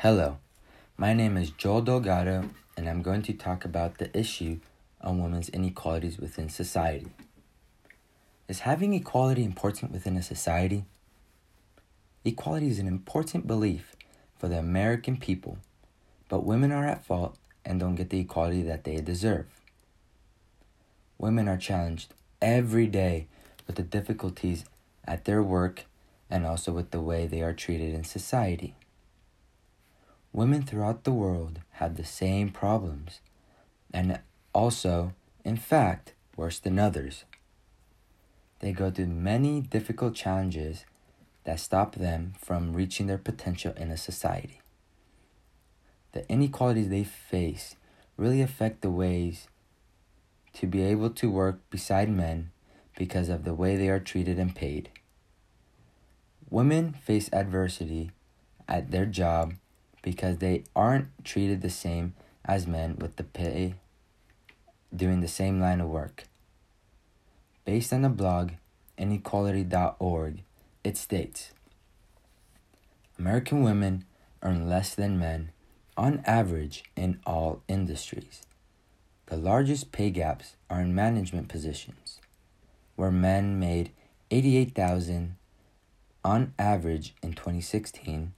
Hello, my name is Joel Delgado, and I'm going to talk about the issue on women's inequalities within society. Is having equality important within a society? Equality is an important belief for the American people, but women are at fault and don't get the equality that they deserve. Women are challenged every day with the difficulties at their work and also with the way they are treated in society. Women throughout the world have the same problems, and also, in fact, worse than others. They go through many difficult challenges that stop them from reaching their potential in a society. The inequalities they face really affect the ways to be able to work beside men because of the way they are treated and paid. Women face adversity at their job because they aren't treated the same as men with the pay doing the same line of work. Based on the blog inequality.org, it states American women earn less than men on average in all industries. The largest pay gaps are in management positions, where men made 88,000 on average in 2016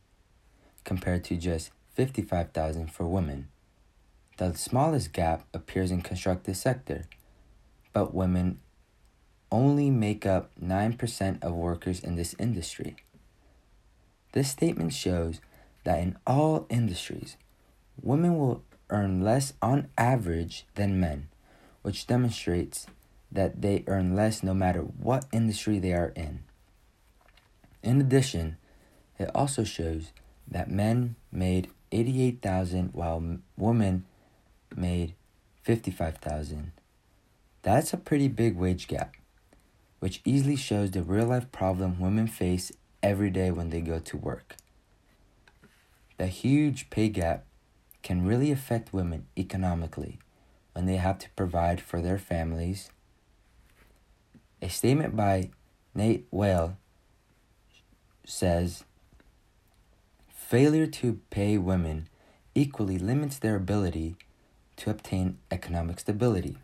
compared to just 55,000 for women. The smallest gap appears in constructive sector, but women only make up 9% of workers in this industry. This statement shows that in all industries, women will earn less on average than men, which demonstrates that they earn less no matter what industry they are in. In addition, it also shows that men made 88,000 while women made 55,000. That's a pretty big wage gap, which easily shows the real life problem women face every day when they go to work. The huge pay gap can really affect women economically when they have to provide for their families. A statement by Nate Whale says failure to pay women equally limits their ability to obtain economic stability.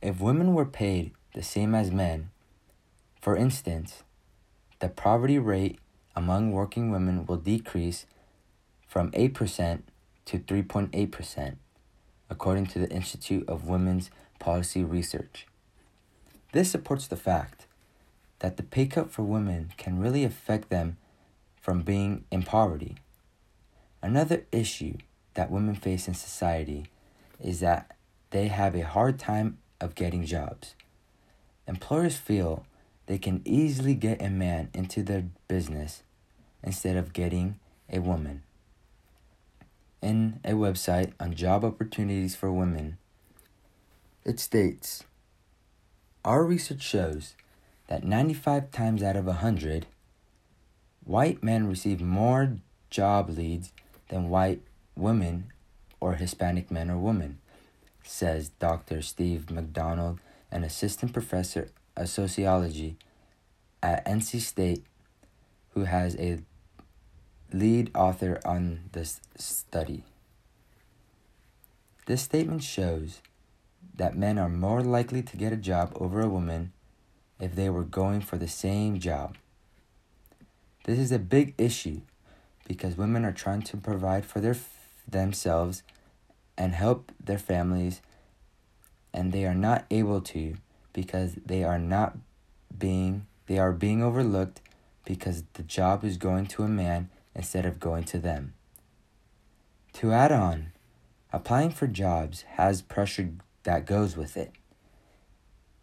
If women were paid the same as men, for instance, the poverty rate among working women will decrease from 8% to 3.8%, according to the Institute of Women's Policy Research. This supports the fact that the pay cut for women can really affect them from being in poverty. Another issue that women face in society is that they have a hard time of getting jobs. Employers feel they can easily get a man into their business instead of getting a woman. In a website on job opportunities for women, it states Our research shows that 95 times out of 100, white men receive more job leads than white women or Hispanic men or women, says Dr. Steve McDonald, an assistant professor of sociology at NC State, who has a lead author on this study. This statement shows that men are more likely to get a job over a woman if they were going for the same job. This is a big issue because women are trying to provide for their themselves and help their families and they are not able to because they are not being they are being overlooked because the job is going to a man instead of going to them. To add on, applying for jobs has pressure that goes with it.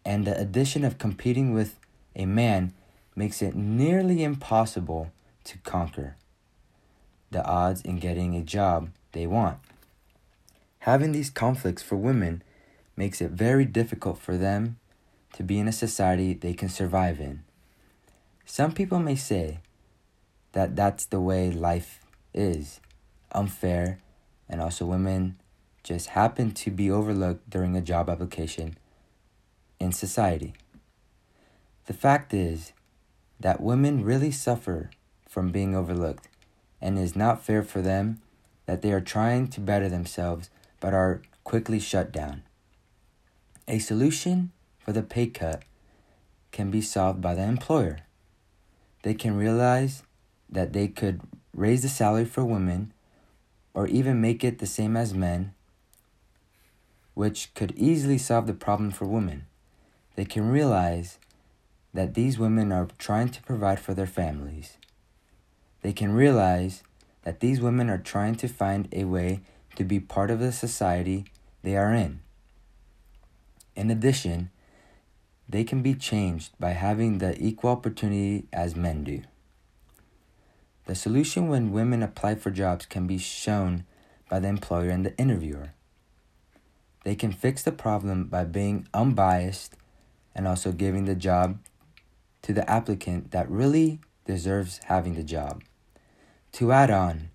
And the addition of competing with a man makes it nearly impossible to conquer the odds in getting a job they want. Having these conflicts for women makes it very difficult for them to be in a society they can survive in. Some people may say that that's the way life is unfair, and also women just happen to be overlooked during a job application in society. The fact is that women really suffer from being overlooked and is not fair for them that they are trying to better themselves but are quickly shut down. A solution for the pay cut can be solved by the employer. They can realize that they could raise the salary for women or even make it the same as men, which could easily solve the problem for women. They can realize that these women are trying to provide for their families. They can realize that these women are trying to find a way to be part of the society they are in. In addition, they can be changed by having the equal opportunity as men do. The solution when women apply for jobs can be shown by the employer and the interviewer. They can fix the problem by being unbiased and also giving the job to the applicant that really deserves having the job. To add on,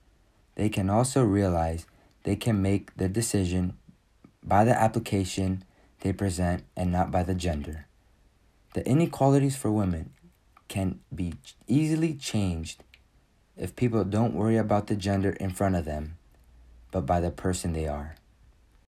they can also realize they can make the decision by the application they present and not by the gender. The inequalities for women can be easily changed if people don't worry about the gender in front of them, but by the person they are.